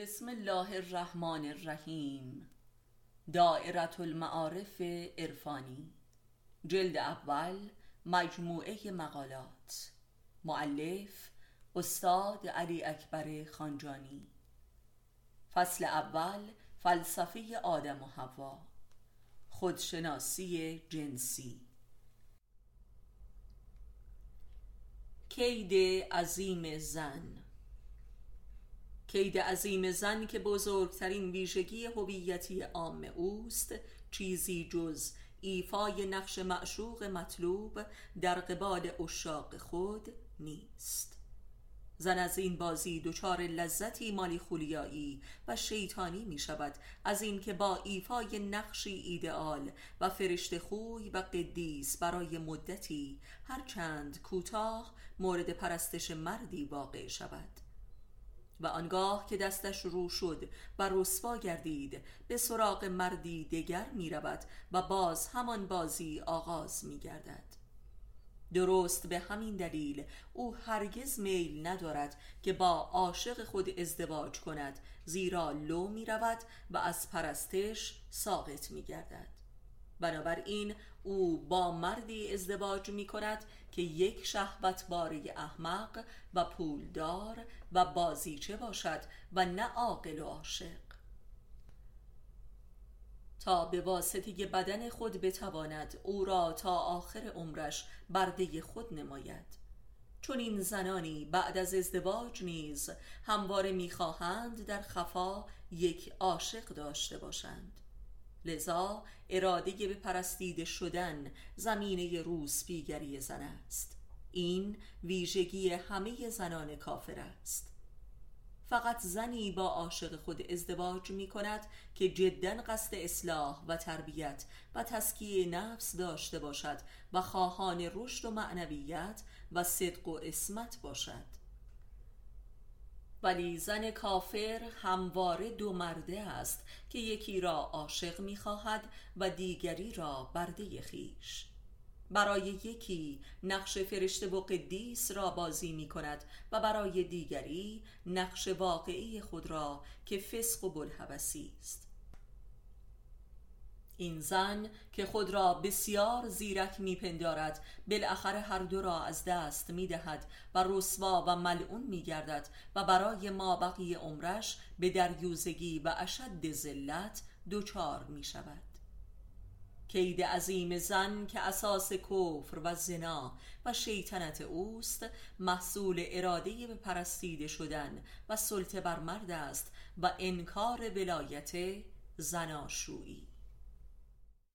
بسم الله الرحمن الرحیم. دائرة المعارف عرفانی. جلد اول مجموعه مقالات. معلف استاد علی اکبر خانجانی. فصل اول فلسفه آدم و هوا خودشناسی جنسی. کید عظیم زن. کید عظیم زن که بزرگترین ویژگی هویتی عام اوست چیزی جز ایفای نقش معشوق مطلوب در قبال عشاق خود نیست. زن از این بازی دچار لذتی مالیخولیایی و شیطانی می شود از اینکه با ایفای نقشی ایدئال و فرشته خوی و قدیس برای مدتی هرچند کوتاه مورد پرستش مردی واقع شود. و آنگاه که دستش رو شد و رسوا گردید به سراغ مردی دگر می رود و باز همان بازی آغاز می گردد درست به همین دلیل او هرگز میل ندارد که با عاشق خود ازدواج کند زیرا لو می رود و از پرستش ساقط می گردد بنابراین او با مردی ازدواج می کند که یک شهوت باری احمق و پولدار و بازیچه باشد و نه عاقل و عاشق. تا به واسطه بدن خود بتواند او را تا آخر عمرش برده خود نماید. چون این زنانی بعد از ازدواج نیز همواره می‌خواهند در خفا یک عاشق داشته باشند. لذا اراده به پرستیده شدن زمینه روسپیگری زن است. این ویژگی همه زنان کافر است. فقط زنی با عاشق خود ازدواج می کند که جدا قصد اصلاح و تربیت و تسکیه نفس داشته باشد و خواهان رشد و معنویت و صدق و اسمت باشد. ولی زن کافر همواره دو مرده است که یکی را عاشق می‌خواهد و دیگری را برده خیش. برای یکی نقش فرشته و قدیس را بازی می کند و برای دیگری نقش واقعی خود را که فسق و بلحوثی است. این زن که خود را بسیار زیرک میپندارد بالاخره هر دو را از دست می‌دهد و رسوا و ملعون میگردد و برای ما بقیه عمرش به دریوزگی و اشد ذلت دچار می شود کید عظیم زن که اساس کفر و زنا و شیطنت اوست محصول اراده به پرستیده شدن و سلطه بر مرد است و انکار ولایت زناشویی.